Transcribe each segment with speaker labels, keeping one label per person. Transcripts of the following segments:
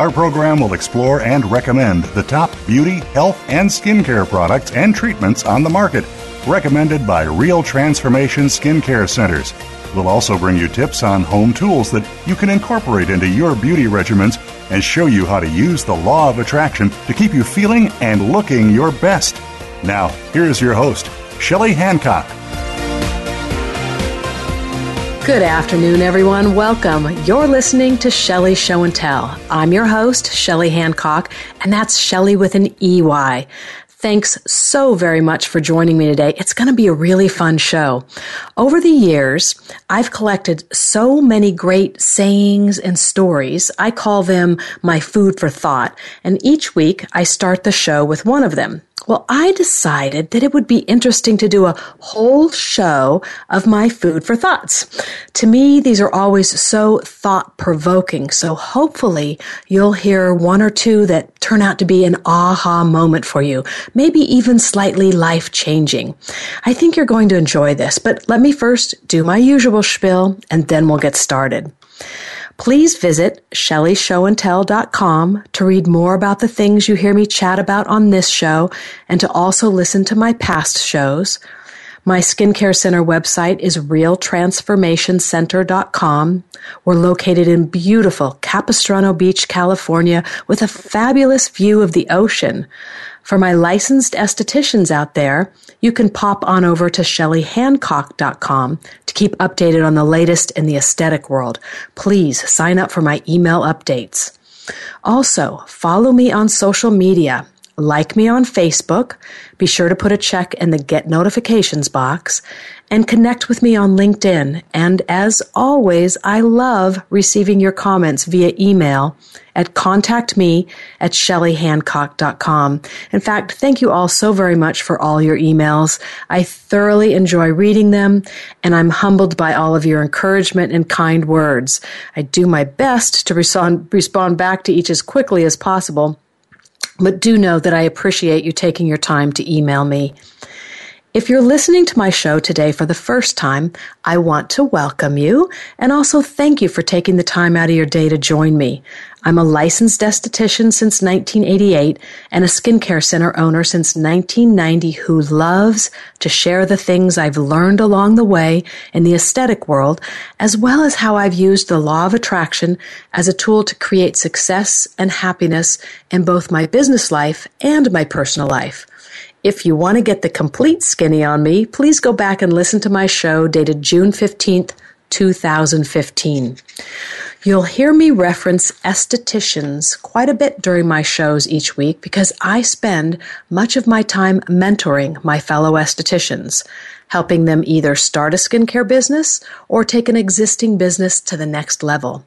Speaker 1: our program will explore and recommend the top beauty, health, and skincare products and treatments on the market, recommended by Real Transformation Skincare Centers. We'll also bring you tips on home tools that you can incorporate into your beauty regimens and show you how to use the law of attraction to keep you feeling and looking your best. Now, here's your host, Shelley Hancock.
Speaker 2: Good afternoon, everyone. Welcome. You're listening to Shelley Show and Tell. I'm your host, Shelley Hancock, and that's Shelley with an EY. Thanks so very much for joining me today. It's going to be a really fun show. Over the years, I've collected so many great sayings and stories. I call them my food for thought. And each week I start the show with one of them. Well, I decided that it would be interesting to do a whole show of my food for thoughts. To me, these are always so thought provoking. So hopefully you'll hear one or two that turn out to be an aha moment for you, maybe even slightly life changing. I think you're going to enjoy this, but let me first do my usual spiel and then we'll get started. Please visit ShelleyShowandTell.com to read more about the things you hear me chat about on this show and to also listen to my past shows. My skincare center website is realtransformationcenter.com. We're located in beautiful Capistrano Beach, California with a fabulous view of the ocean. For my licensed estheticians out there, you can pop on over to shelleyhancock.com to keep updated on the latest in the aesthetic world. Please sign up for my email updates. Also, follow me on social media. Like me on Facebook. Be sure to put a check in the get notifications box and connect with me on LinkedIn. And as always, I love receiving your comments via email at contactme at shelleyhancock.com. In fact, thank you all so very much for all your emails. I thoroughly enjoy reading them and I'm humbled by all of your encouragement and kind words. I do my best to respond, respond back to each as quickly as possible but do know that I appreciate you taking your time to email me. If you're listening to my show today for the first time, I want to welcome you and also thank you for taking the time out of your day to join me. I'm a licensed esthetician since 1988 and a skincare center owner since 1990 who loves to share the things I've learned along the way in the aesthetic world, as well as how I've used the law of attraction as a tool to create success and happiness in both my business life and my personal life. If you want to get the complete skinny on me, please go back and listen to my show dated June 15th, 2015. You'll hear me reference estheticians quite a bit during my shows each week because I spend much of my time mentoring my fellow estheticians, helping them either start a skincare business or take an existing business to the next level.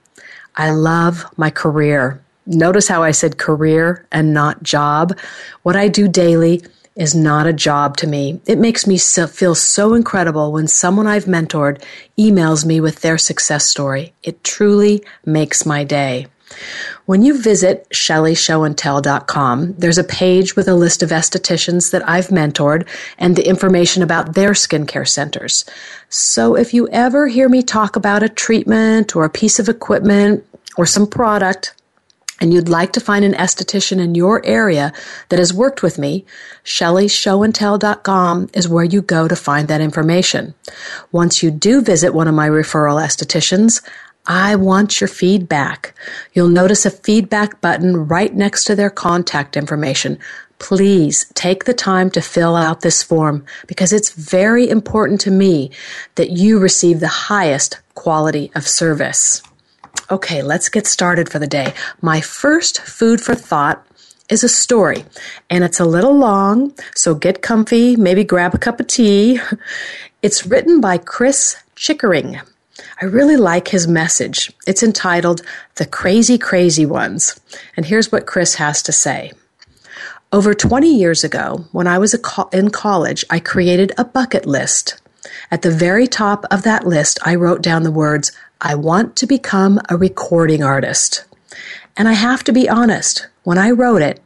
Speaker 2: I love my career. Notice how I said career and not job. What I do daily is not a job to me. It makes me so, feel so incredible when someone I've mentored emails me with their success story. It truly makes my day. When you visit ShelleyShowandTell.com, there's a page with a list of estheticians that I've mentored and the information about their skincare centers. So if you ever hear me talk about a treatment or a piece of equipment or some product, and you'd like to find an esthetician in your area that has worked with me, ShelleyShowandTell.com is where you go to find that information. Once you do visit one of my referral estheticians, I want your feedback. You'll notice a feedback button right next to their contact information. Please take the time to fill out this form because it's very important to me that you receive the highest quality of service. Okay, let's get started for the day. My first food for thought is a story, and it's a little long, so get comfy, maybe grab a cup of tea. It's written by Chris Chickering. I really like his message. It's entitled The Crazy Crazy Ones. And here's what Chris has to say. Over 20 years ago, when I was in college, I created a bucket list. At the very top of that list, I wrote down the words, I want to become a recording artist. And I have to be honest, when I wrote it,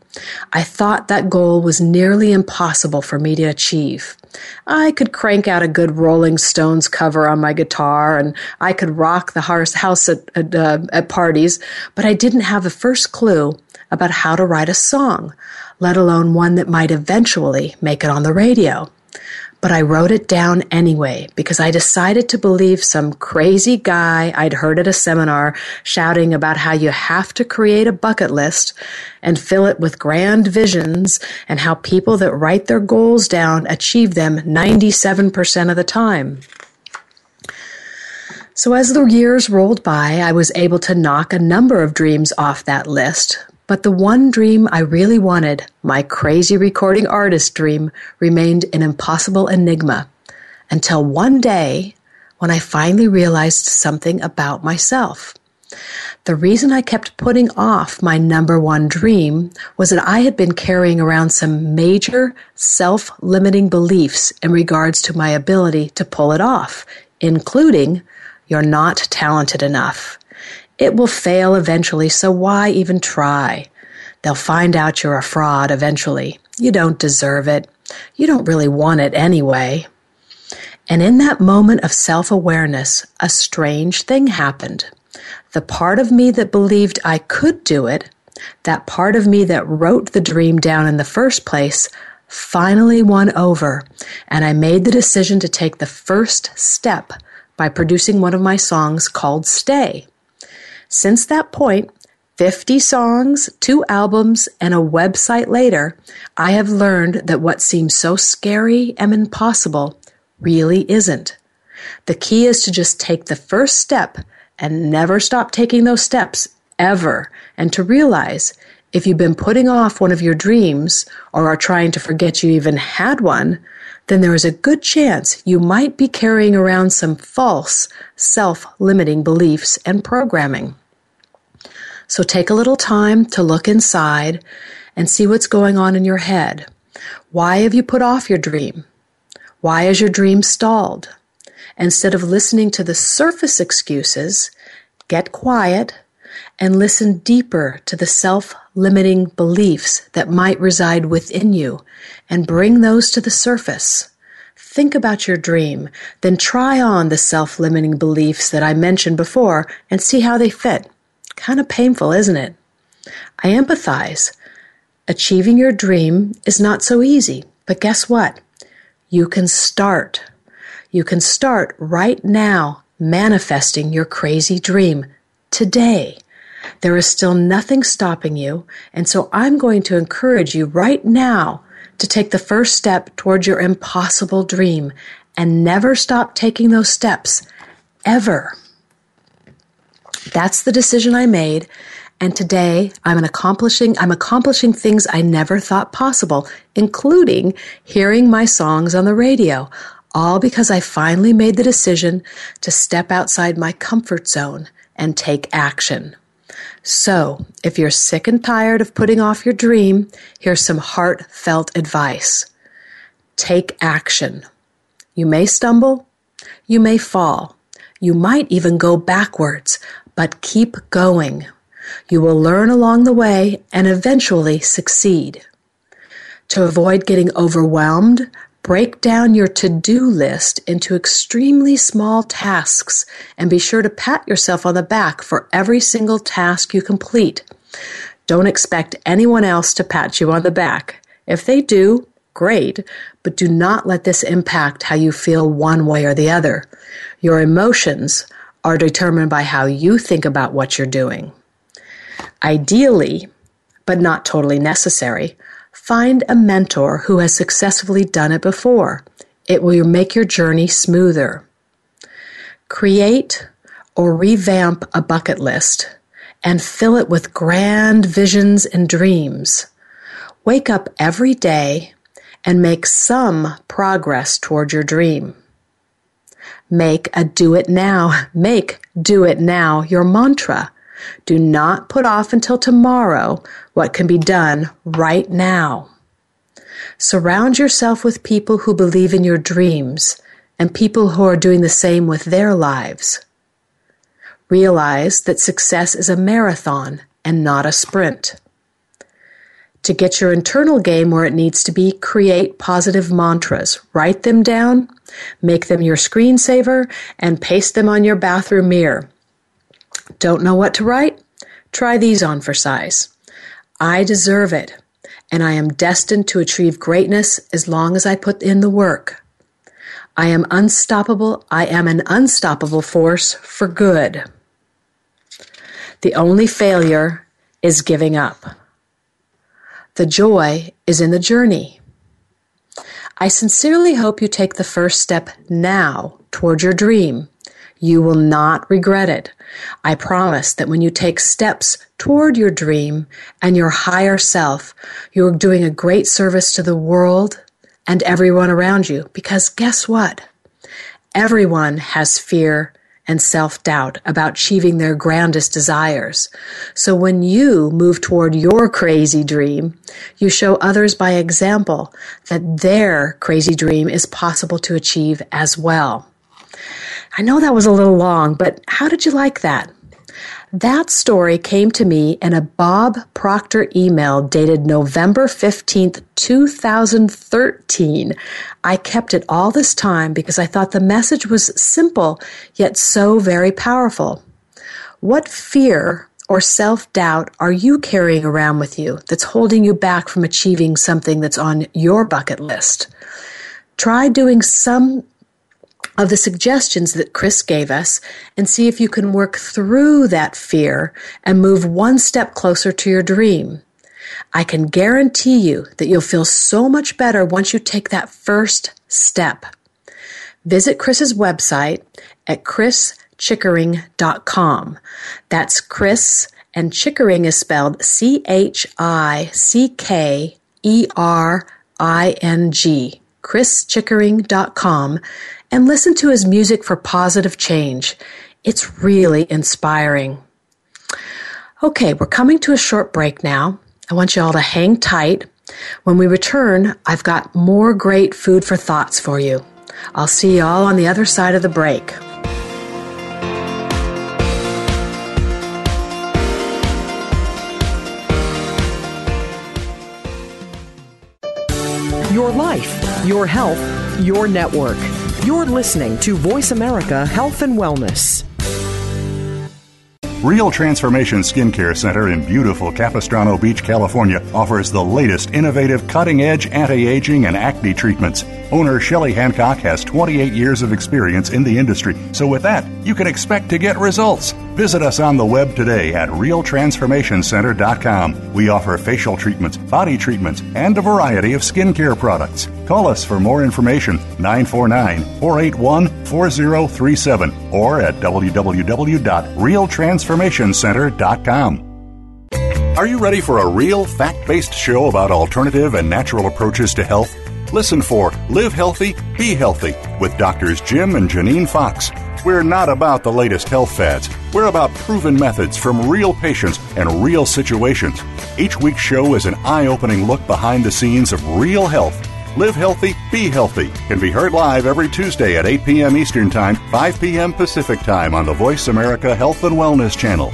Speaker 2: I thought that goal was nearly impossible for me to achieve. I could crank out a good Rolling Stones cover on my guitar and I could rock the house at, at, uh, at parties, but I didn't have the first clue about how to write a song, let alone one that might eventually make it on the radio but I wrote it down anyway because I decided to believe some crazy guy I'd heard at a seminar shouting about how you have to create a bucket list and fill it with grand visions and how people that write their goals down achieve them 97% of the time. So as the years rolled by, I was able to knock a number of dreams off that list, but the one dream I really wanted, my crazy recording artist dream, remained an impossible enigma until one day when I finally realized something about myself. The reason I kept putting off my number one dream was that I had been carrying around some major self limiting beliefs in regards to my ability to pull it off, including, you're not talented enough. It will fail eventually, so why even try? They'll find out you're a fraud eventually. You don't deserve it. You don't really want it anyway. And in that moment of self awareness, a strange thing happened. The part of me that believed I could do it, that part of me that wrote the dream down in the first place, finally won over, and I made the decision to take the first step by producing one of my songs called Stay. Since that point, 50 songs, two albums, and a website later, I have learned that what seems so scary and impossible really isn't. The key is to just take the first step and never stop taking those steps ever, and to realize if you've been putting off one of your dreams or are trying to forget you even had one, then there is a good chance you might be carrying around some false, self limiting beliefs and programming. So take a little time to look inside and see what's going on in your head. Why have you put off your dream? Why is your dream stalled? Instead of listening to the surface excuses, get quiet and listen deeper to the self limiting beliefs that might reside within you and bring those to the surface. Think about your dream, then try on the self limiting beliefs that I mentioned before and see how they fit. Kind of painful, isn't it? I empathize. Achieving your dream is not so easy, but guess what? You can start. You can start right now manifesting your crazy dream today. There is still nothing stopping you, and so I'm going to encourage you right now to take the first step towards your impossible dream and never stop taking those steps, ever. That's the decision I made. And today I'm accomplishing, I'm accomplishing things I never thought possible, including hearing my songs on the radio, all because I finally made the decision to step outside my comfort zone and take action. So, if you're sick and tired of putting off your dream, here's some heartfelt advice. Take action. You may stumble, you may fall, you might even go backwards, but keep going. You will learn along the way and eventually succeed. To avoid getting overwhelmed, break down your to do list into extremely small tasks and be sure to pat yourself on the back for every single task you complete. Don't expect anyone else to pat you on the back. If they do, great, but do not let this impact how you feel one way or the other. Your emotions are determined by how you think about what you're doing. Ideally, but not totally necessary, find a mentor who has successfully done it before. It will make your journey smoother. Create or revamp a bucket list and fill it with grand visions and dreams. Wake up every day and make some progress toward your dream. Make a do it now, make do it now your mantra. Do not put off until tomorrow what can be done right now. Surround yourself with people who believe in your dreams and people who are doing the same with their lives. Realize that success is a marathon and not a sprint. To get your internal game where it needs to be, create positive mantras. Write them down, make them your screensaver, and paste them on your bathroom mirror. Don't know what to write? Try these on for size. I deserve it, and I am destined to achieve greatness as long as I put in the work. I am unstoppable. I am an unstoppable force for good. The only failure is giving up. The joy is in the journey. I sincerely hope you take the first step now toward your dream. You will not regret it. I promise that when you take steps toward your dream and your higher self, you're doing a great service to the world and everyone around you. Because guess what? Everyone has fear and self doubt about achieving their grandest desires. So when you move toward your crazy dream, you show others by example that their crazy dream is possible to achieve as well. I know that was a little long, but how did you like that? That story came to me in a Bob Proctor email dated November 15th, 2013. I kept it all this time because I thought the message was simple, yet so very powerful. What fear or self doubt are you carrying around with you that's holding you back from achieving something that's on your bucket list? Try doing some of the suggestions that Chris gave us and see if you can work through that fear and move one step closer to your dream. I can guarantee you that you'll feel so much better once you take that first step. Visit Chris's website at chrischickering.com. That's Chris, and Chickering is spelled C H I C K E R I N G. chrischickering.com and listen to his music for positive change. It's really inspiring. Okay, we're coming to a short break now. I want you all to hang tight. When we return, I've got more great food for thoughts for you. I'll see you all on the other side of the break.
Speaker 3: Your life, your health, your network. You're listening to Voice America Health and Wellness.
Speaker 1: Real Transformation Skincare Center in beautiful Capistrano Beach, California offers the latest innovative cutting edge anti aging and acne treatments. Owner Shelley Hancock has 28 years of experience in the industry, so with that, you can expect to get results. Visit us on the web today at realtransformationcenter.com. We offer facial treatments, body treatments, and a variety of skincare products. Call us for more information 949 481 4037 or at www.realtransformationcenter.com. Are you ready for a real fact based show about alternative and natural approaches to health? Listen for Live Healthy, Be Healthy with Doctors Jim and Janine Fox. We're not about the latest health fads. We're about proven methods from real patients and real situations. Each week's show is an eye opening look behind the scenes of real health. Live Healthy, Be Healthy can be heard live every Tuesday at 8 p.m. Eastern Time, 5 p.m. Pacific Time on the Voice America Health and Wellness Channel.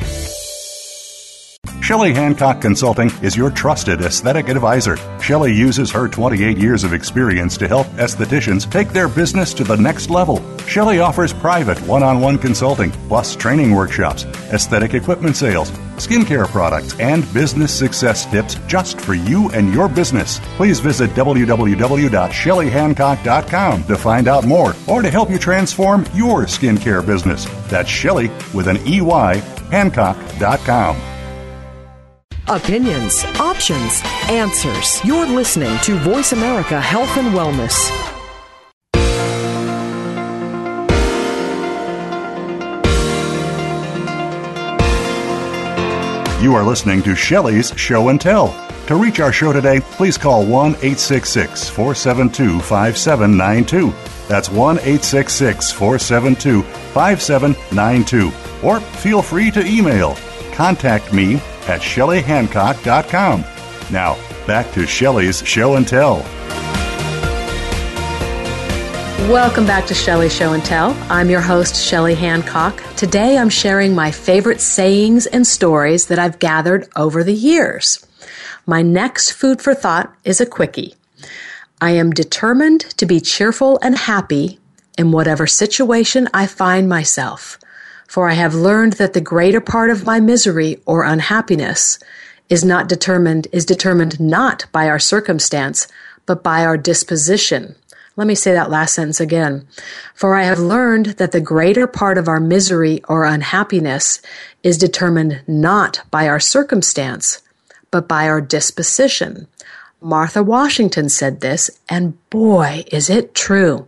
Speaker 1: Shelley Hancock Consulting is your trusted aesthetic advisor. Shelley uses her 28 years of experience to help estheticians take their business to the next level. Shelley offers private one on one consulting, plus training workshops, aesthetic equipment sales, skincare products, and business success tips just for you and your business. Please visit www.shelleyhancock.com to find out more or to help you transform your skincare business. That's Shelley with an EY, Hancock.com.
Speaker 3: Opinions, options, answers. You're listening to Voice America Health and Wellness.
Speaker 1: You are listening to Shelley's Show and Tell. To reach our show today, please call 1 866 472 5792. That's 1 866 472 5792. Or feel free to email contact me at shelleyhancock.com. Now, back to Shelley's Show and Tell.
Speaker 2: Welcome back to Shelley Show and Tell. I'm your host, Shelley Hancock. Today I'm sharing my favorite sayings and stories that I've gathered over the years. My next food for thought is a quickie. I am determined to be cheerful and happy in whatever situation I find myself, for I have learned that the greater part of my misery or unhappiness is not determined is determined not by our circumstance, but by our disposition. Let me say that last sentence again. For I have learned that the greater part of our misery or unhappiness is determined not by our circumstance, but by our disposition. Martha Washington said this, and boy, is it true.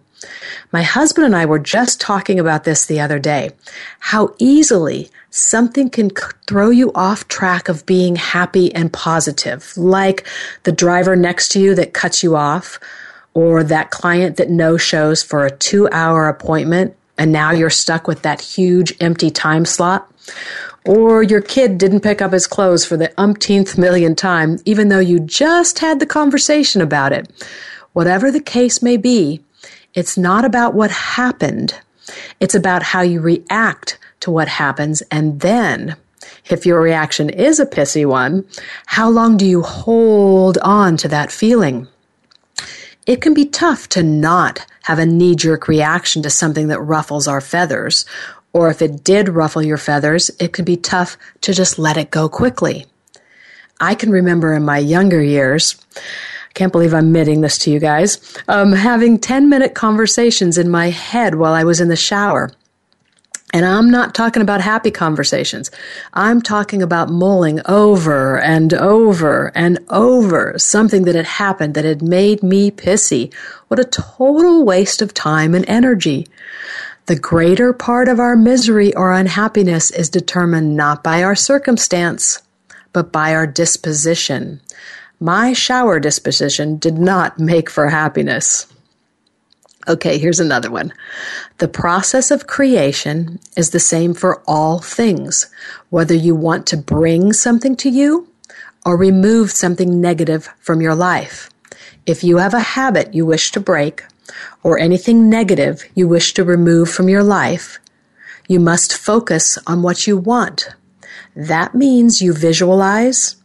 Speaker 2: My husband and I were just talking about this the other day. How easily something can throw you off track of being happy and positive, like the driver next to you that cuts you off, or that client that no shows for a two hour appointment, and now you're stuck with that huge empty time slot or your kid didn't pick up his clothes for the umpteenth million time, even though you just had the conversation about it. Whatever the case may be, it's not about what happened. It's about how you react to what happens. And then, if your reaction is a pissy one, how long do you hold on to that feeling? It can be tough to not have a knee jerk reaction to something that ruffles our feathers or if it did ruffle your feathers, it could be tough to just let it go quickly. I can remember in my younger years, I can't believe I'm admitting this to you guys, um, having 10 minute conversations in my head while I was in the shower. And I'm not talking about happy conversations. I'm talking about mulling over and over and over something that had happened that had made me pissy. What a total waste of time and energy. The greater part of our misery or unhappiness is determined not by our circumstance, but by our disposition. My shower disposition did not make for happiness. Okay, here's another one. The process of creation is the same for all things, whether you want to bring something to you or remove something negative from your life. If you have a habit you wish to break, or anything negative you wish to remove from your life, you must focus on what you want. That means you visualize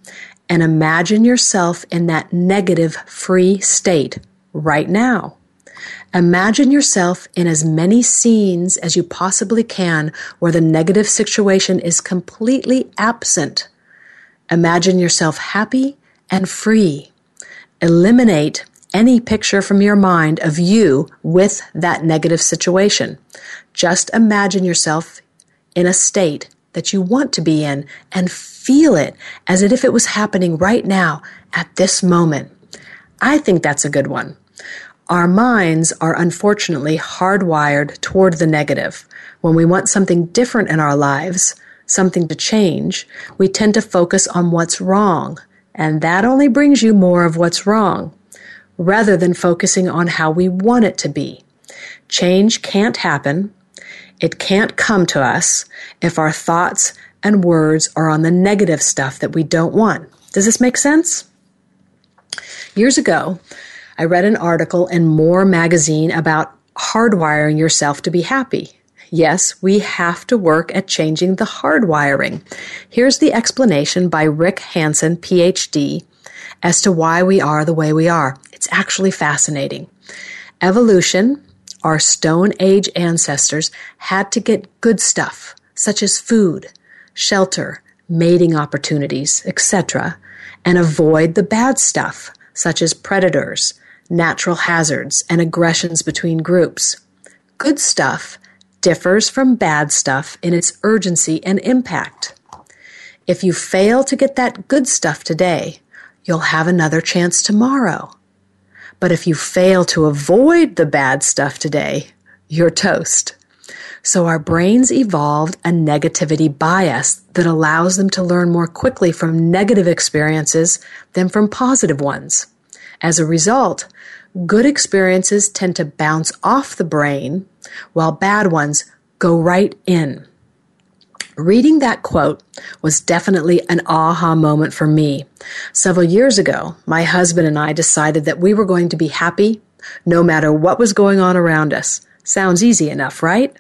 Speaker 2: and imagine yourself in that negative free state right now. Imagine yourself in as many scenes as you possibly can where the negative situation is completely absent. Imagine yourself happy and free. Eliminate any picture from your mind of you with that negative situation. Just imagine yourself in a state that you want to be in and feel it as if it was happening right now at this moment. I think that's a good one. Our minds are unfortunately hardwired toward the negative. When we want something different in our lives, something to change, we tend to focus on what's wrong, and that only brings you more of what's wrong rather than focusing on how we want it to be. Change can't happen. It can't come to us if our thoughts and words are on the negative stuff that we don't want. Does this make sense? Years ago, I read an article in More magazine about hardwiring yourself to be happy. Yes, we have to work at changing the hardwiring. Here's the explanation by Rick Hanson, PhD, as to why we are the way we are. It's actually fascinating. Evolution, our Stone Age ancestors, had to get good stuff, such as food, shelter, mating opportunities, etc., and avoid the bad stuff, such as predators, natural hazards, and aggressions between groups. Good stuff differs from bad stuff in its urgency and impact. If you fail to get that good stuff today, you'll have another chance tomorrow. But if you fail to avoid the bad stuff today, you're toast. So our brains evolved a negativity bias that allows them to learn more quickly from negative experiences than from positive ones. As a result, good experiences tend to bounce off the brain while bad ones go right in. Reading that quote was definitely an aha moment for me. Several years ago, my husband and I decided that we were going to be happy no matter what was going on around us. Sounds easy enough, right?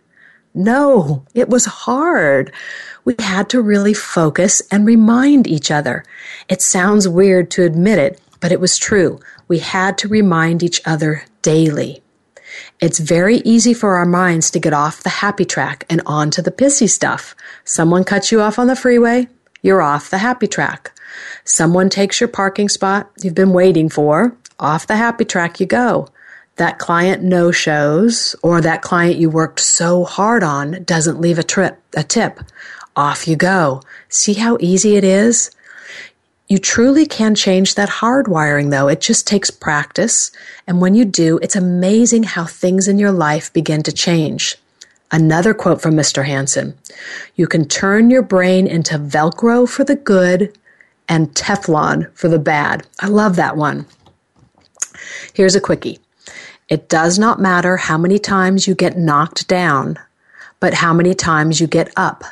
Speaker 2: No, it was hard. We had to really focus and remind each other. It sounds weird to admit it, but it was true. We had to remind each other daily. It's very easy for our minds to get off the happy track and onto the pissy stuff. Someone cuts you off on the freeway, you're off the happy track. Someone takes your parking spot you've been waiting for, off the happy track you go. That client no shows, or that client you worked so hard on doesn't leave a trip, a tip. Off you go. See how easy it is? You truly can change that hardwiring though. It just takes practice. And when you do, it's amazing how things in your life begin to change. Another quote from Mr. Hanson. You can turn your brain into Velcro for the good and Teflon for the bad. I love that one. Here's a quickie. It does not matter how many times you get knocked down, but how many times you get up.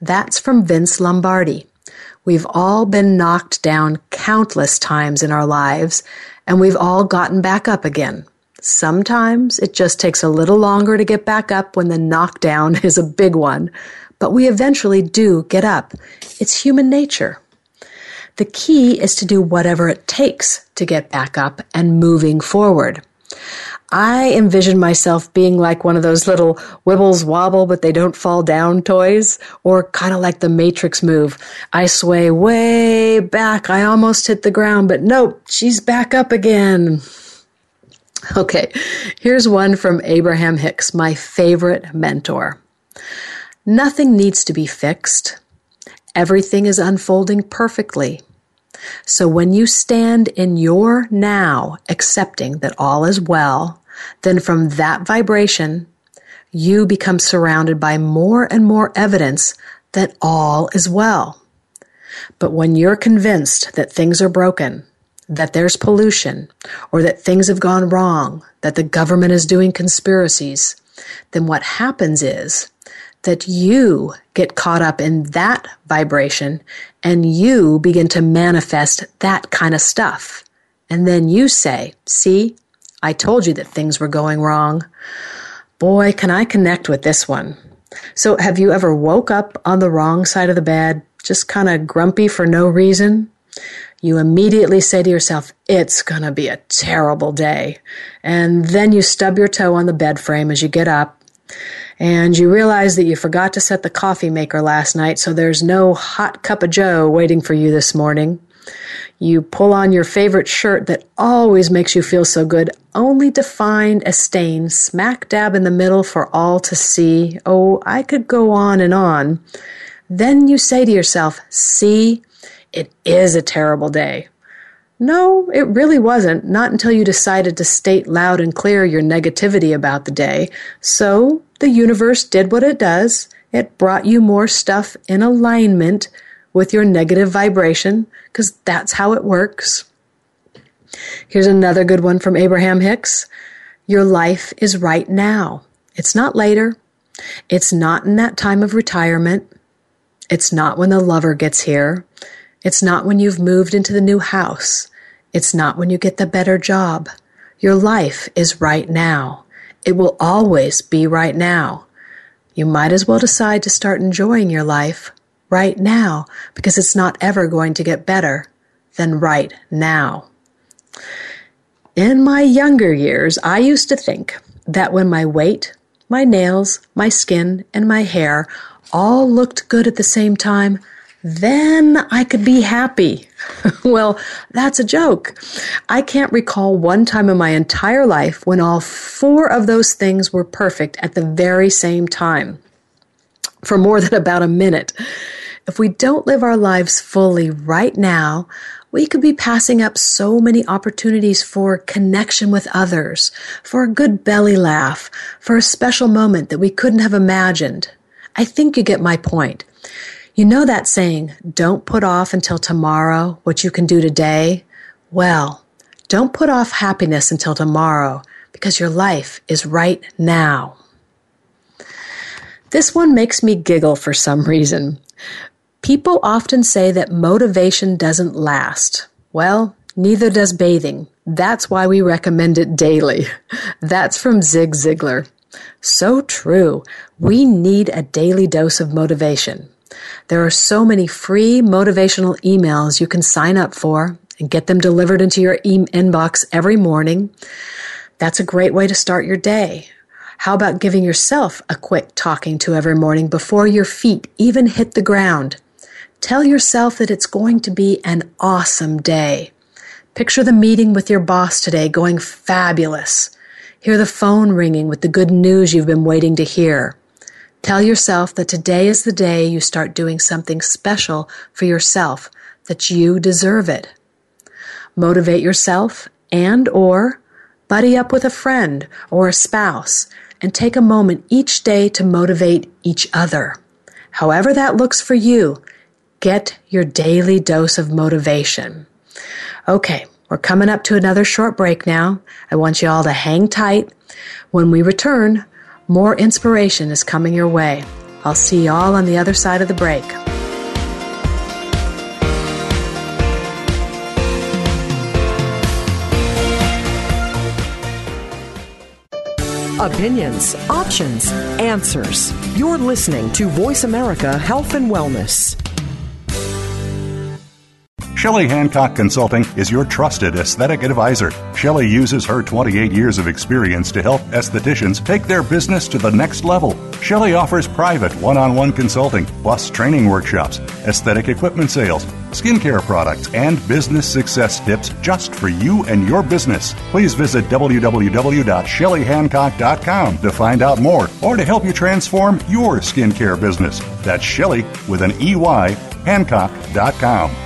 Speaker 2: That's from Vince Lombardi. We've all been knocked down countless times in our lives, and we've all gotten back up again. Sometimes it just takes a little longer to get back up when the knockdown is a big one, but we eventually do get up. It's human nature. The key is to do whatever it takes to get back up and moving forward. I envision myself being like one of those little Weebles wobble but they don't fall down toys, or kind of like the Matrix move. I sway way back. I almost hit the ground, but nope, she's back up again. Okay, here's one from Abraham Hicks, my favorite mentor. Nothing needs to be fixed. Everything is unfolding perfectly. So when you stand in your now, accepting that all is well, then from that vibration, you become surrounded by more and more evidence that all is well. But when you're convinced that things are broken, that there's pollution, or that things have gone wrong, that the government is doing conspiracies, then what happens is that you get caught up in that vibration and you begin to manifest that kind of stuff. And then you say, see, I told you that things were going wrong. Boy, can I connect with this one. So have you ever woke up on the wrong side of the bed, just kind of grumpy for no reason? You immediately say to yourself, it's gonna be a terrible day. And then you stub your toe on the bed frame as you get up and you realize that you forgot to set the coffee maker last night, so there's no hot cup of joe waiting for you this morning. You pull on your favorite shirt that always makes you feel so good, only to find a stain smack dab in the middle for all to see. Oh, I could go on and on. Then you say to yourself, see, it is a terrible day. No, it really wasn't, not until you decided to state loud and clear your negativity about the day. So the universe did what it does. It brought you more stuff in alignment with your negative vibration, because that's how it works. Here's another good one from Abraham Hicks. Your life is right now. It's not later. It's not in that time of retirement. It's not when the lover gets here. It's not when you've moved into the new house. It's not when you get the better job. Your life is right now. It will always be right now. You might as well decide to start enjoying your life right now because it's not ever going to get better than right now. In my younger years, I used to think that when my weight, my nails, my skin, and my hair all looked good at the same time, then I could be happy. well, that's a joke. I can't recall one time in my entire life when all four of those things were perfect at the very same time for more than about a minute. If we don't live our lives fully right now, we could be passing up so many opportunities for connection with others, for a good belly laugh, for a special moment that we couldn't have imagined. I think you get my point. You know that saying, don't put off until tomorrow what you can do today? Well, don't put off happiness until tomorrow because your life is right now. This one makes me giggle for some reason. People often say that motivation doesn't last. Well, neither does bathing. That's why we recommend it daily. That's from Zig Ziglar. So true. We need a daily dose of motivation. There are so many free motivational emails you can sign up for and get them delivered into your e- inbox every morning. That's a great way to start your day. How about giving yourself a quick talking to every morning before your feet even hit the ground? Tell yourself that it's going to be an awesome day. Picture the meeting with your boss today going fabulous. Hear the phone ringing with the good news you've been waiting to hear. Tell yourself that today is the day you start doing something special for yourself, that you deserve it. Motivate yourself and or buddy up with a friend or a spouse and take a moment each day to motivate each other. However that looks for you, get your daily dose of motivation. Okay, we're coming up to another short break now. I want you all to hang tight. When we return, more inspiration is coming your way. I'll see you all on the other side of the break.
Speaker 3: Opinions, options, answers. You're listening to Voice America Health and Wellness.
Speaker 1: Shelley Hancock Consulting is your trusted aesthetic advisor. Shelley uses her 28 years of experience to help estheticians take their business to the next level. Shelley offers private one on one consulting, plus training workshops, aesthetic equipment sales, skincare products, and business success tips just for you and your business. Please visit www.shelleyhancock.com to find out more or to help you transform your skincare business. That's Shelley with an EY, Hancock.com.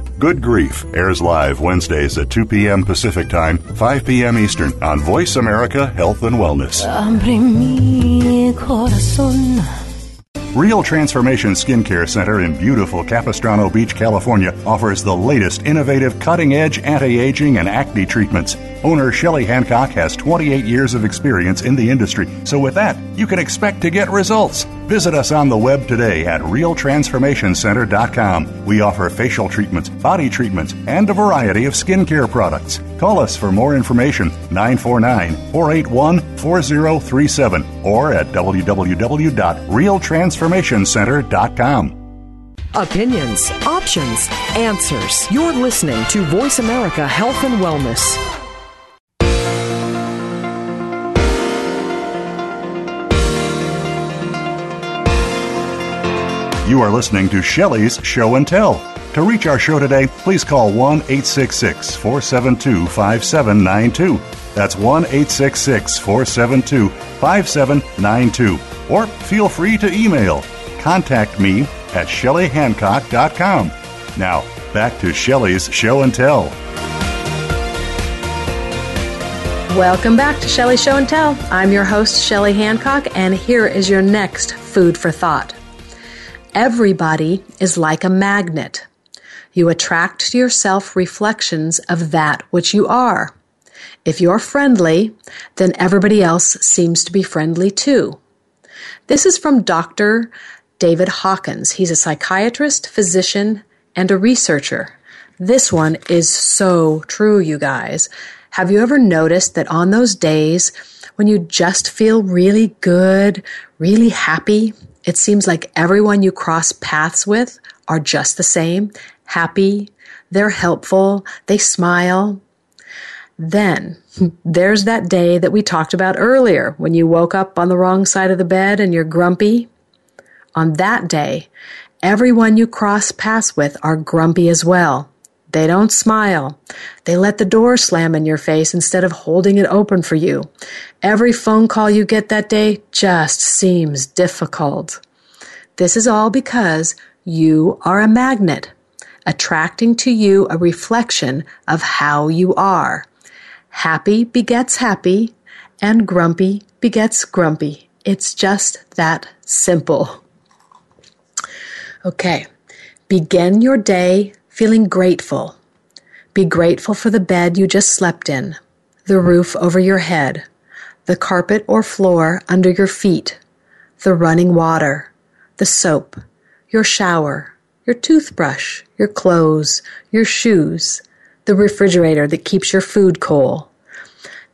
Speaker 1: Good Grief airs live Wednesdays at 2 p.m. Pacific Time, 5 p.m. Eastern on Voice America Health and Wellness. Real Transformation Skincare Center in beautiful Capistrano Beach, California offers the latest innovative cutting edge anti aging and acne treatments. Owner Shelley Hancock has 28 years of experience in the industry, so with that, you can expect to get results. Visit us on the web today at realtransformationcenter.com. We offer facial treatments, body treatments, and a variety of skincare products. Call us for more information 949 481 4037 or at www.realtransformationcenter.com.
Speaker 3: Opinions, options, answers. You're listening to Voice America Health and Wellness.
Speaker 1: You are listening to Shelley's Show and Tell. To reach our show today, please call 1 866 472 5792. That's 1 866 472 5792. Or feel free to email contact me at shelleyhancock.com. Now, back to Shelley's Show and Tell.
Speaker 2: Welcome back to Shelley Show and Tell. I'm your host, Shelley Hancock, and here is your next food for thought. Everybody is like a magnet. You attract to yourself reflections of that which you are. If you're friendly, then everybody else seems to be friendly too. This is from Dr. David Hawkins. He's a psychiatrist, physician, and a researcher. This one is so true, you guys. Have you ever noticed that on those days when you just feel really good, really happy, it seems like everyone you cross paths with are just the same, happy, they're helpful, they smile. Then there's that day that we talked about earlier when you woke up on the wrong side of the bed and you're grumpy. On that day, everyone you cross paths with are grumpy as well. They don't smile. They let the door slam in your face instead of holding it open for you. Every phone call you get that day just seems difficult. This is all because you are a magnet, attracting to you a reflection of how you are. Happy begets happy, and grumpy begets grumpy. It's just that simple. Okay, begin your day feeling grateful. Be grateful for the bed you just slept in, the roof over your head, the carpet or floor under your feet, the running water, the soap, your shower, your toothbrush, your clothes, your shoes, the refrigerator that keeps your food cold,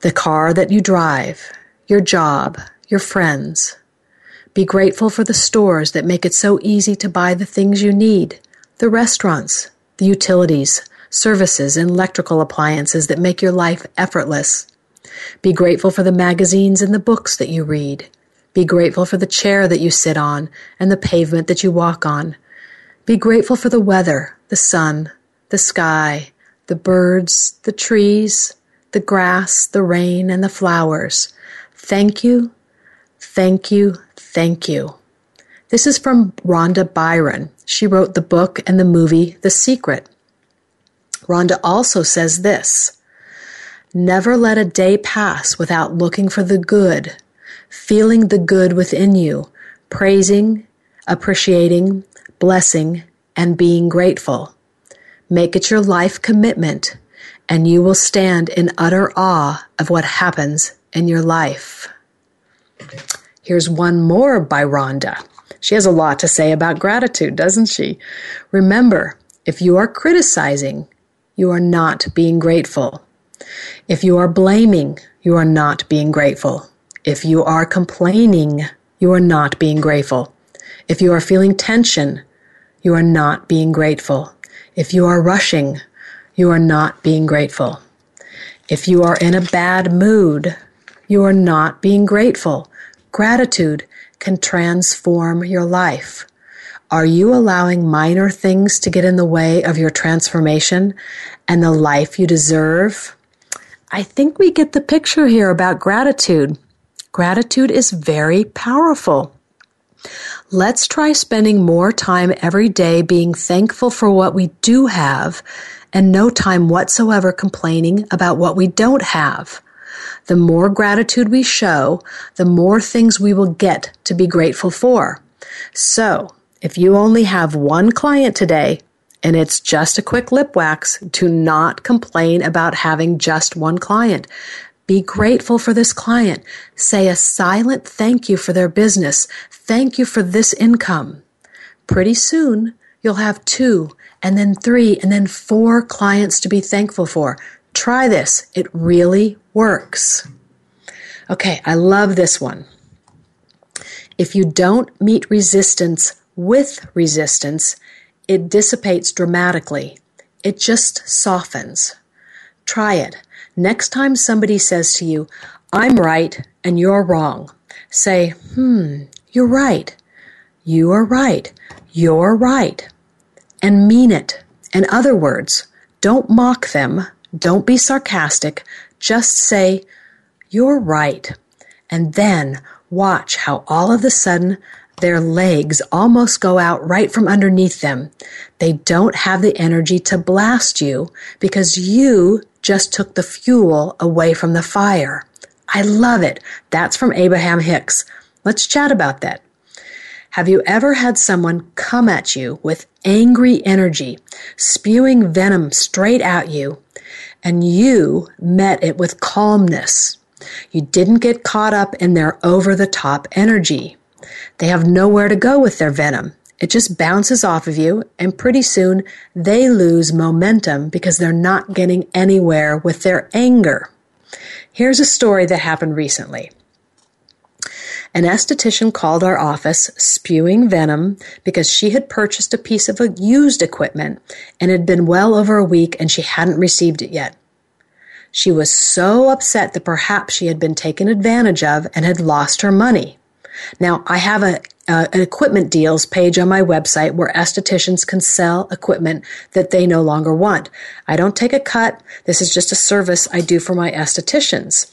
Speaker 2: the car that you drive, your job, your friends. Be grateful for the stores that make it so easy to buy the things you need, the restaurants, the utilities, services, and electrical appliances that make your life effortless. Be grateful for the magazines and the books that you read. Be grateful for the chair that you sit on and the pavement that you walk on. Be grateful for the weather, the sun, the sky, the birds, the trees, the grass, the rain, and the flowers. Thank you, thank you, thank you. This is from Rhonda Byrne. She wrote the book and the movie The Secret. Rhonda also says this Never let a day pass without looking for the good, feeling the good within you, praising, appreciating, blessing, and being grateful. Make it your life commitment, and you will stand in utter awe of what happens in your life. Here's one more by Rhonda. She has a lot to say about gratitude, doesn't she? Remember, if you are criticizing, you are not being grateful. If you are blaming, you are not being grateful. If you are complaining, you are not being grateful. If you are feeling tension, you are not being grateful. If you are rushing, you are not being grateful. If you are in a bad mood, you are not being grateful. Gratitude can transform your life. Are you allowing minor things to get in the way of your transformation and the life you deserve? I think we get the picture here about gratitude. Gratitude is very powerful. Let's try spending more time every day being thankful for what we do have and no time whatsoever complaining about what we don't have. The more gratitude we show, the more things we will get to be grateful for. So, if you only have one client today and it's just a quick lip wax, do not complain about having just one client. Be grateful for this client. Say a silent thank you for their business. Thank you for this income. Pretty soon, you'll have two and then three and then four clients to be thankful for. Try this. It really works. Okay, I love this one. If you don't meet resistance with resistance, it dissipates dramatically. It just softens. Try it. Next time somebody says to you, I'm right and you're wrong, say, hmm, you're right. You are right. You're right. And mean it. In other words, don't mock them. Don't be sarcastic. Just say, you're right. And then watch how all of a sudden their legs almost go out right from underneath them. They don't have the energy to blast you because you just took the fuel away from the fire. I love it. That's from Abraham Hicks. Let's chat about that. Have you ever had someone come at you with angry energy, spewing venom straight at you, and you met it with calmness? You didn't get caught up in their over the top energy. They have nowhere to go with their venom. It just bounces off of you, and pretty soon they lose momentum because they're not getting anywhere with their anger. Here's a story that happened recently. An esthetician called our office spewing venom because she had purchased a piece of used equipment and had been well over a week and she hadn't received it yet. She was so upset that perhaps she had been taken advantage of and had lost her money. Now, I have a, an equipment deals page on my website where estheticians can sell equipment that they no longer want. I don't take a cut. This is just a service I do for my estheticians.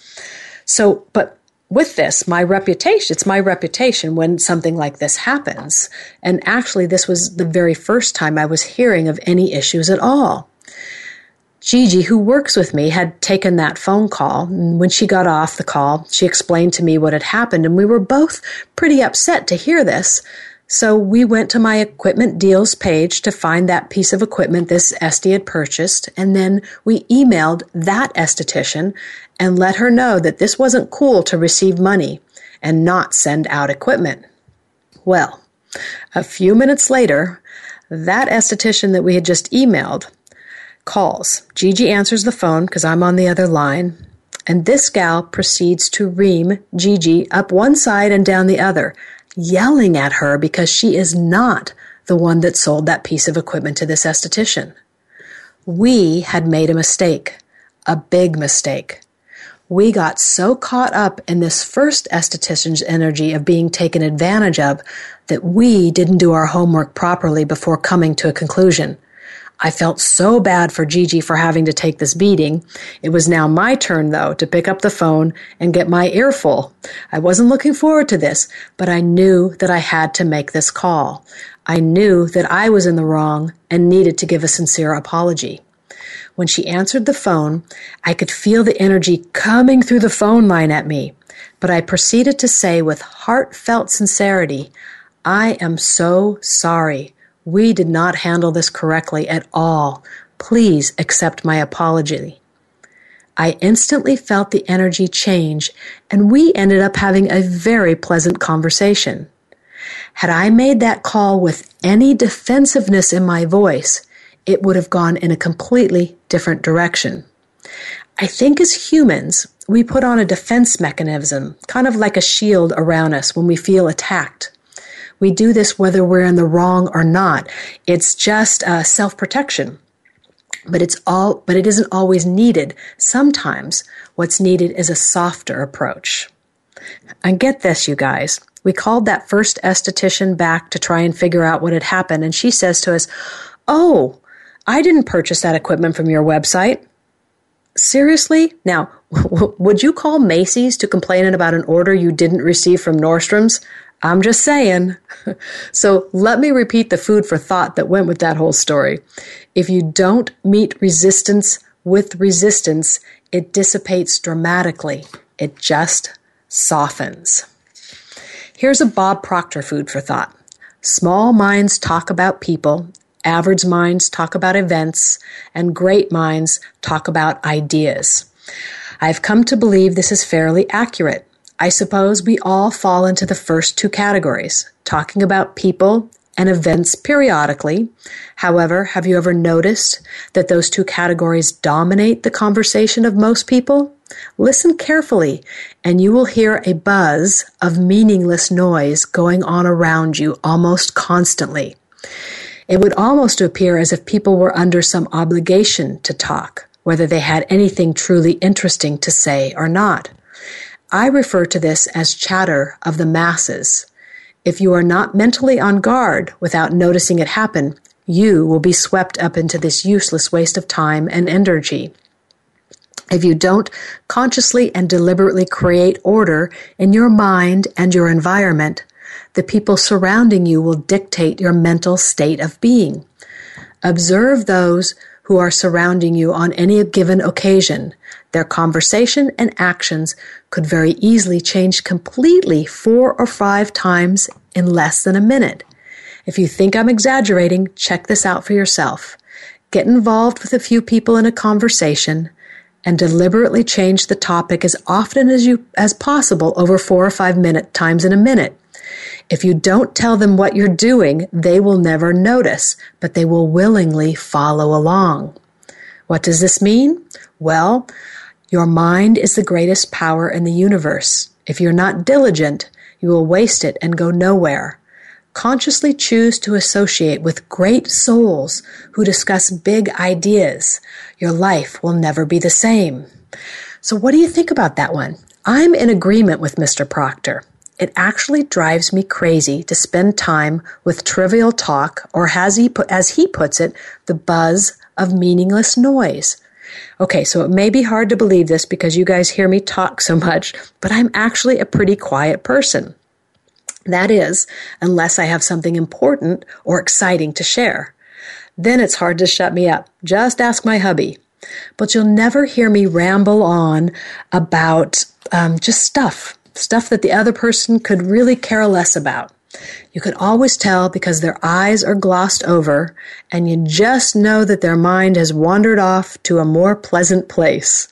Speaker 2: So, but with this, my reputation, it's my reputation when something like this happens. And actually, this was the very first time I was hearing of any issues at all. Gigi, who works with me, had taken that phone call. And when she got off the call, she explained to me what had happened, and we were both pretty upset to hear this. So we went to my equipment deals page to find that piece of equipment this Esty had purchased, and then we emailed that esthetician and let her know that this wasn't cool to receive money and not send out equipment. Well, a few minutes later, that esthetician that we had just emailed calls. Gigi answers the phone because I'm on the other line, and this gal proceeds to ream Gigi up one side and down the other, yelling at her because she is not the one that sold that piece of equipment to this esthetician. We had made a mistake, a big mistake. We got so caught up in this first esthetician's energy of being taken advantage of that we didn't do our homework properly before coming to a conclusion. I felt so bad for Gigi for having to take this beating. It was now my turn, though, to pick up the phone and get my earful. I wasn't looking forward to this, but I knew that I had to make this call. I knew that I was in the wrong and needed to give a sincere apology. When she answered the phone, I could feel the energy coming through the phone line at me, but I proceeded to say with heartfelt sincerity, I am so sorry. We did not handle this correctly at all. Please accept my apology. I instantly felt the energy change, and we ended up having a very pleasant conversation. Had I made that call with any defensiveness in my voice, it would have gone in a completely different direction. I think as humans, we put on a defense mechanism, kind of like a shield around us when we feel attacked. We do this whether we're in the wrong or not. It's just uh, self protection. But it's all, but it isn't always needed. Sometimes what's needed is a softer approach. And get this, you guys. We called that first esthetician back to try and figure out what had happened. And she says to us, Oh, I didn't purchase that equipment from your website. Seriously? Now, would you call Macy's to complain about an order you didn't receive from Nordstrom's? I'm just saying. so let me repeat the food for thought that went with that whole story. If you don't meet resistance with resistance, it dissipates dramatically. It just softens. Here's a Bob Proctor food for thought. Small minds talk about people, average minds talk about events, and great minds talk about ideas. I've come to believe this is fairly accurate. I suppose we all fall into the first two categories, talking about people and events periodically. However, have you ever noticed that those two categories dominate the conversation of most people? Listen carefully, and you will hear a buzz of meaningless noise going on around you almost constantly. It would almost appear as if people were under some obligation to talk, whether they had anything truly interesting to say or not. I refer to this as chatter of the masses. If you are not mentally on guard without noticing it happen, you will be swept up into this useless waste of time and energy. If you don't consciously and deliberately create order in your mind and your environment, the people surrounding you will dictate your mental state of being. Observe those who are surrounding you on any given occasion. Their conversation and actions could very easily change completely four or five times in less than a minute. If you think I'm exaggerating, check this out for yourself. Get involved with a few people in a conversation and deliberately change the topic as often as you as possible over 4 or 5 minute times in a minute. If you don't tell them what you're doing, they will never notice, but they will willingly follow along. What does this mean? Well, your mind is the greatest power in the universe. If you're not diligent, you will waste it and go nowhere. Consciously choose to associate with great souls who discuss big ideas. Your life will never be the same. So, what do you think about that one? I'm in agreement with Mr. Proctor. It actually drives me crazy to spend time with trivial talk, or as he, put, as he puts it, the buzz of meaningless noise. Okay, so it may be hard to believe this because you guys hear me talk so much, but I'm actually a pretty quiet person. That is, unless I have something important or exciting to share. Then it's hard to shut me up. Just ask my hubby. But you'll never hear me ramble on about um, just stuff stuff that the other person could really care less about. You can always tell because their eyes are glossed over and you just know that their mind has wandered off to a more pleasant place.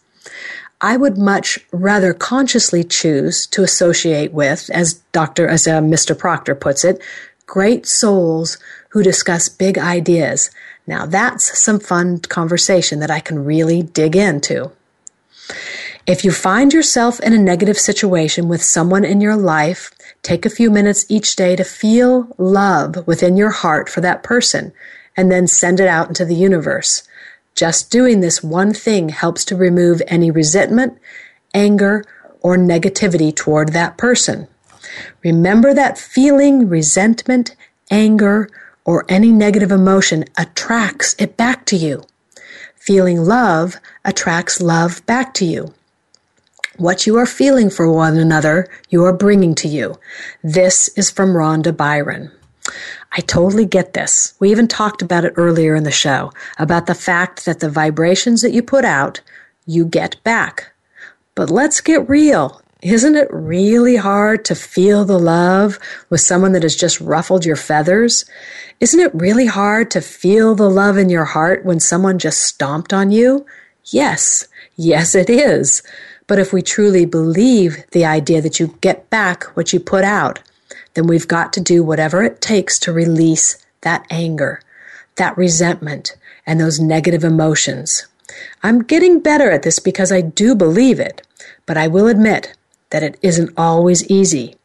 Speaker 2: I would much rather consciously choose to associate with, as Dr. as uh, Mr. Proctor puts it, great souls who discuss big ideas. Now that's some fun conversation that I can really dig into. If you find yourself in a negative situation with someone in your life, take a few minutes each day to feel love within your heart for that person and then send it out into the universe. Just doing this one thing helps to remove any resentment, anger, or negativity toward that person. Remember that feeling resentment, anger, or any negative emotion attracts it back to you. Feeling love attracts love back to you. What you are feeling for one another, you are bringing to you. This is from Rhonda Byrne. I totally get this. We even talked about it earlier in the show about the fact that the vibrations that you put out, you get back. But let's get real. Isn't it really hard to feel the love with someone that has just ruffled your feathers? Isn't it really hard to feel the love in your heart when someone just stomped on you? Yes. Yes, it is. But if we truly believe the idea that you get back what you put out, then we've got to do whatever it takes to release that anger, that resentment, and those negative emotions. I'm getting better at this because I do believe it, but I will admit that it isn't always easy.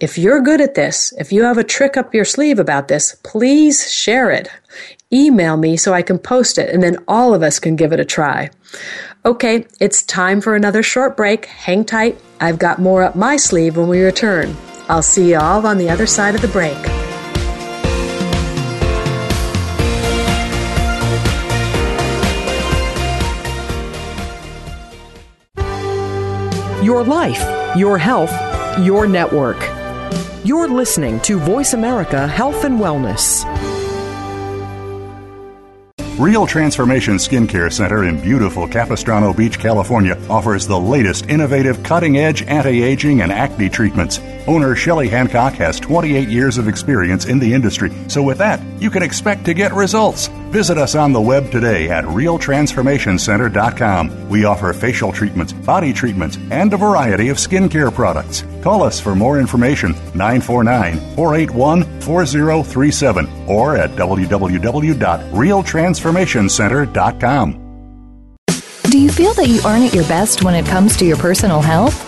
Speaker 2: If you're good at this, if you have a trick up your sleeve about this, please share it. Email me so I can post it and then all of us can give it a try. Okay, it's time for another short break. Hang tight. I've got more up my sleeve when we return. I'll see you all on the other side of the break.
Speaker 3: Your life, your health, your network. You're listening to Voice America Health and Wellness.
Speaker 1: Real Transformation Skincare Center in beautiful Capistrano Beach, California offers the latest innovative cutting edge anti aging and acne treatments. Owner Shelley Hancock has 28 years of experience in the industry, so with that, you can expect to get results. Visit us on the web today at realtransformationcenter.com. We offer facial treatments, body treatments, and a variety of skincare products. Call us for more information 949 481 4037 or at www.realtransformationcenter.com.
Speaker 4: Do you feel that you aren't at your best when it comes to your personal health?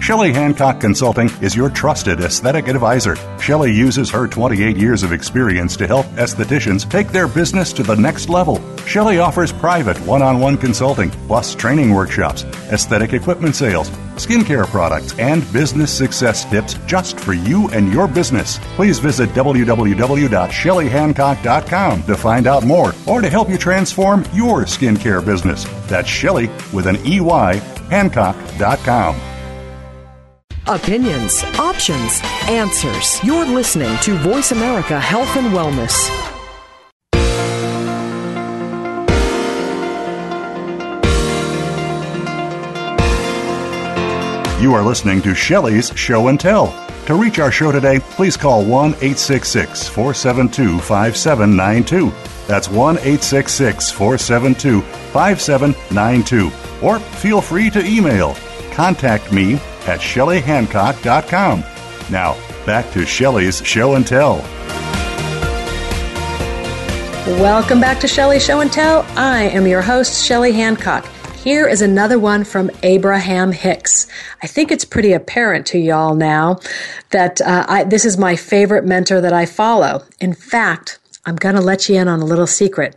Speaker 1: Shelley Hancock Consulting is your trusted aesthetic advisor. Shelley uses her 28 years of experience to help estheticians take their business to the next level. Shelley offers private one on one consulting, plus training workshops, aesthetic equipment sales, skincare products, and business success tips just for you and your business. Please visit www.shelleyhancock.com to find out more or to help you transform your skincare business. That's Shelley with an EY, Hancock.com.
Speaker 3: Opinions, options, answers. You're listening to Voice America Health and Wellness.
Speaker 1: You are listening to Shelley's Show and Tell. To reach our show today, please call 1 866 472 5792. That's 1 866 472 5792. Or feel free to email contact me at shelleyhancock.com. Now, back to Shelley's Show and Tell.
Speaker 2: Welcome back to Shelley's Show and Tell. I am your host, Shelley Hancock. Here is another one from Abraham Hicks. I think it's pretty apparent to y'all now that uh, I, this is my favorite mentor that I follow. In fact, I'm going to let you in on a little secret.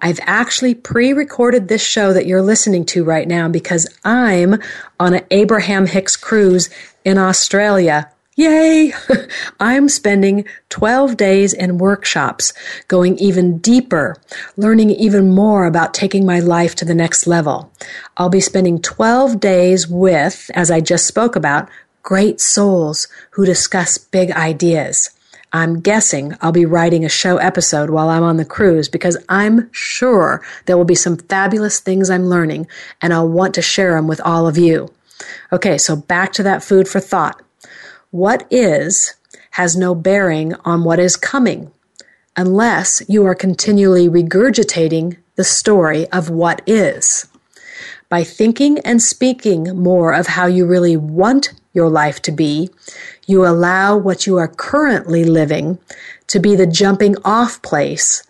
Speaker 2: I've actually pre recorded this show that you're listening to right now because I'm on an Abraham Hicks cruise in Australia Yay! I'm spending 12 days in workshops, going even deeper, learning even more about taking my life to the next level. I'll be spending 12 days with, as I just spoke about, great souls who discuss big ideas. I'm guessing I'll be writing a show episode while I'm on the cruise because I'm sure there will be some fabulous things I'm learning and I'll want to share them with all of you. Okay, so back to that food for thought. What is has no bearing on what is coming unless you are continually regurgitating the story of what is. By thinking and speaking more of how you really want your life to be, you allow what you are currently living to be the jumping off place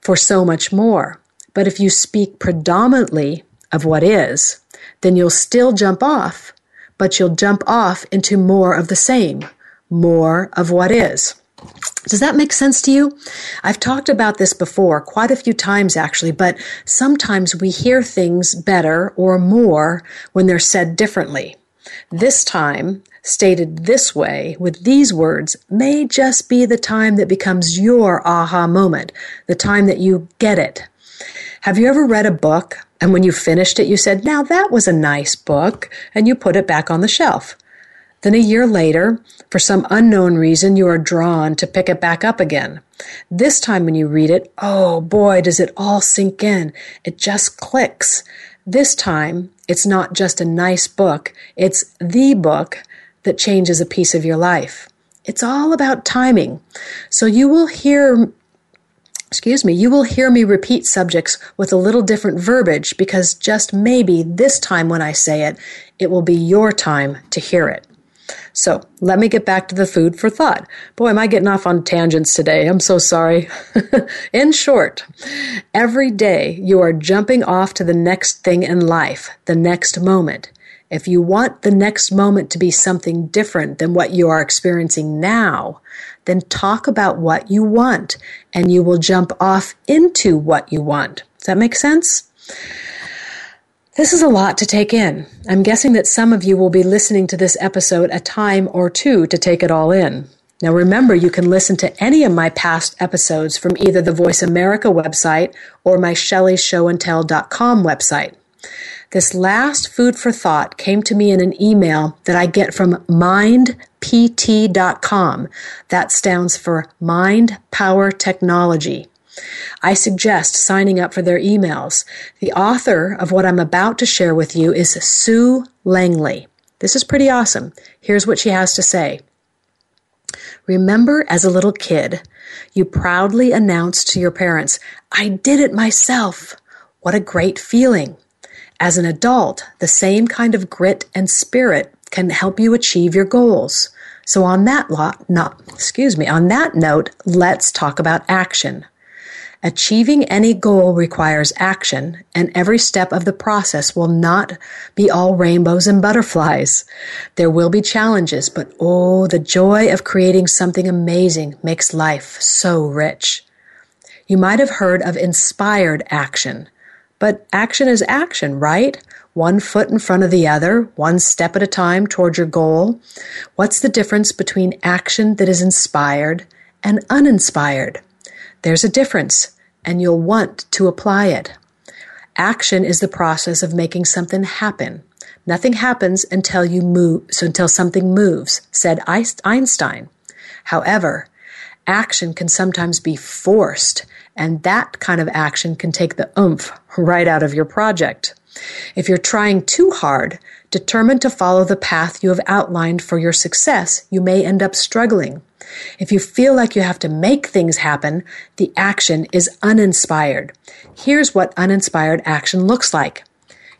Speaker 2: for so much more. But if you speak predominantly of what is, then you'll still jump off but you'll jump off into more of the same, more of what is. Does that make sense to you? I've talked about this before, quite a few times actually, but sometimes we hear things better or more when they're said differently. This time, stated this way, with these words, may just be the time that becomes your aha moment, the time that you get it. Have you ever read a book and when you finished it, you said, Now that was a nice book, and you put it back on the shelf. Then a year later, for some unknown reason, you are drawn to pick it back up again. This time when you read it, oh boy, does it all sink in. It just clicks. This time, it's not just a nice book, it's the book that changes a piece of your life. It's all about timing. So you will hear excuse me, you will hear me repeat subjects with a little different verbiage because just maybe this time when I say it, it will be your time to hear it. So let me get back to the food for thought. Boy, am I getting off on tangents today. I'm so sorry. in short, every day you are jumping off to the next thing in life, the next moment. If you want the next moment to be something different than what you are experiencing now, then talk about what you want and you will jump off into what you want. Does that make sense? This is a lot to take in. I'm guessing that some of you will be listening to this episode a time or two to take it all in. Now remember, you can listen to any of my past episodes from either the Voice America website or my ShelleyShowandTell.com website. This last food for thought came to me in an email that I get from mindpt.com. That stands for Mind Power Technology. I suggest signing up for their emails. The author of what I'm about to share with you is Sue Langley. This is pretty awesome. Here's what she has to say. Remember as a little kid, you proudly announced to your parents, I did it myself. What a great feeling. As an adult, the same kind of grit and spirit can help you achieve your goals. So on that lot, not, excuse me, on that note, let's talk about action. Achieving any goal requires action, and every step of the process will not be all rainbows and butterflies. There will be challenges, but oh, the joy of creating something amazing makes life so rich. You might have heard of inspired action. But action is action, right? One foot in front of the other, one step at a time toward your goal. What's the difference between action that is inspired and uninspired? There's a difference, and you'll want to apply it. Action is the process of making something happen. Nothing happens until you move, so until something moves, said Einstein. However, action can sometimes be forced and that kind of action can take the oomph right out of your project. If you're trying too hard, determined to follow the path you have outlined for your success, you may end up struggling. If you feel like you have to make things happen, the action is uninspired. Here's what uninspired action looks like.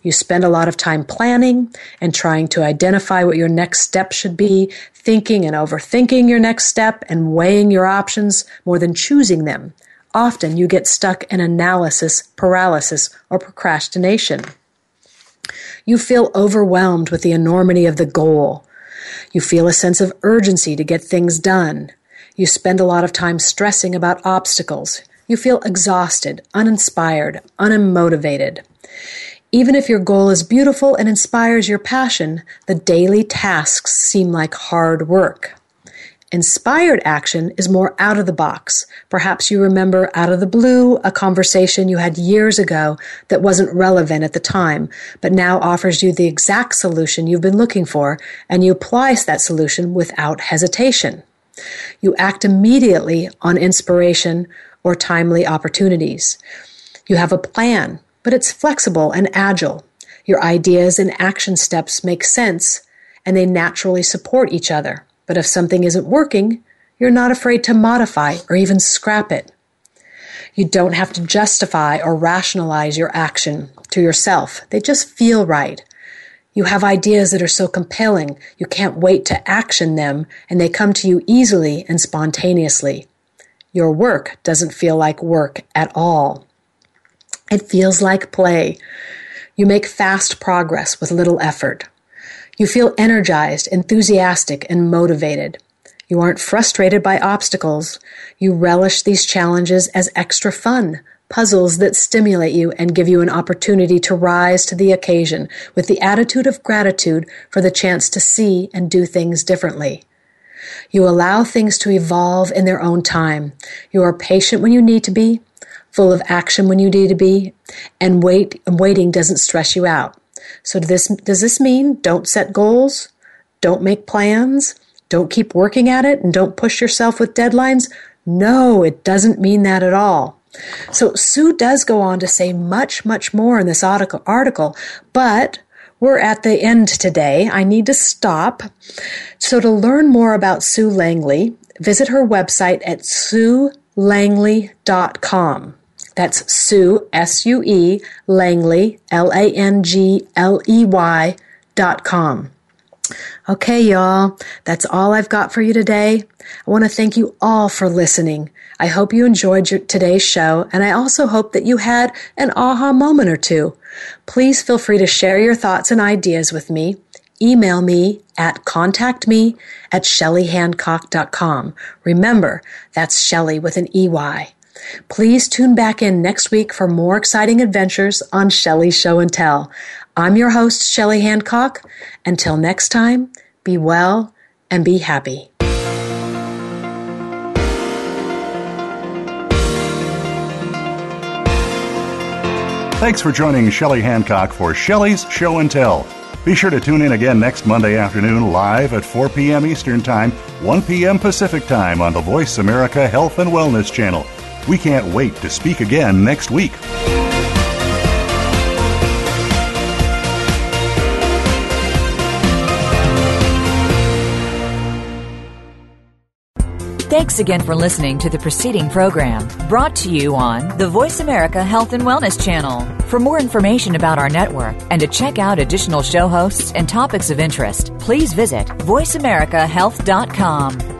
Speaker 2: You spend a lot of time planning and trying to identify what your next step should be, thinking and overthinking your next step and weighing your options more than choosing them. Often you get stuck in analysis, paralysis, or procrastination. You feel overwhelmed with the enormity of the goal. You feel a sense of urgency to get things done. You spend a lot of time stressing about obstacles. You feel exhausted, uninspired, unmotivated. Even if your goal is beautiful and inspires your passion, the daily tasks seem like hard work. Inspired action is more out of the box. Perhaps you remember out of the blue a conversation you had years ago that wasn't relevant at the time, but now offers you the exact solution you've been looking for, and you apply that solution without hesitation. You act immediately on inspiration or timely opportunities. You have a plan, but it's flexible and agile. Your ideas and action steps make sense and they naturally support each other. But if something isn't working, you're not afraid to modify or even scrap it. You don't have to justify or rationalize your action to yourself. They just feel right. You have ideas that are so compelling, you can't wait to action them, and they come to you easily and spontaneously. Your work doesn't feel like work at all. It feels like play. You make fast progress with little effort. You feel energized, enthusiastic, and motivated. You aren't frustrated by obstacles. You relish these challenges as extra fun, puzzles that stimulate you and give you an opportunity to rise to the occasion with the attitude of gratitude for the chance to see and do things differently. You allow things to evolve in their own time. You are patient when you need to be, full of action when you need to be, and wait and waiting doesn't stress you out. So does this does this mean don't set goals? Don't make plans? Don't keep working at it and don't push yourself with deadlines? No, it doesn't mean that at all. So Sue does go on to say much, much more in this article, but we're at the end today. I need to stop. So to learn more about Sue Langley, visit her website at suelangley.com. That's Sue, S U E, Langley, L A N G L E Y dot com. Okay, y'all, that's all I've got for you today. I want to thank you all for listening. I hope you enjoyed your, today's show, and I also hope that you had an aha moment or two. Please feel free to share your thoughts and ideas with me. Email me at contactme at shelleyhancock.com. Remember, that's Shelley with an EY. Please tune back in next week for more exciting adventures on Shelley's Show and Tell. I'm your host, Shelley Hancock. Until next time, be well and be happy.
Speaker 1: Thanks for joining Shelley Hancock for Shelley's Show and Tell. Be sure to tune in again next Monday afternoon live at 4 p.m. Eastern Time, 1 p.m. Pacific Time on the Voice America Health and Wellness Channel. We can't wait to speak again next week.
Speaker 5: Thanks again for listening to the preceding program brought to you on the Voice America Health and Wellness Channel. For more information about our network and to check out additional show hosts and topics of interest, please visit voiceamericahealth.com.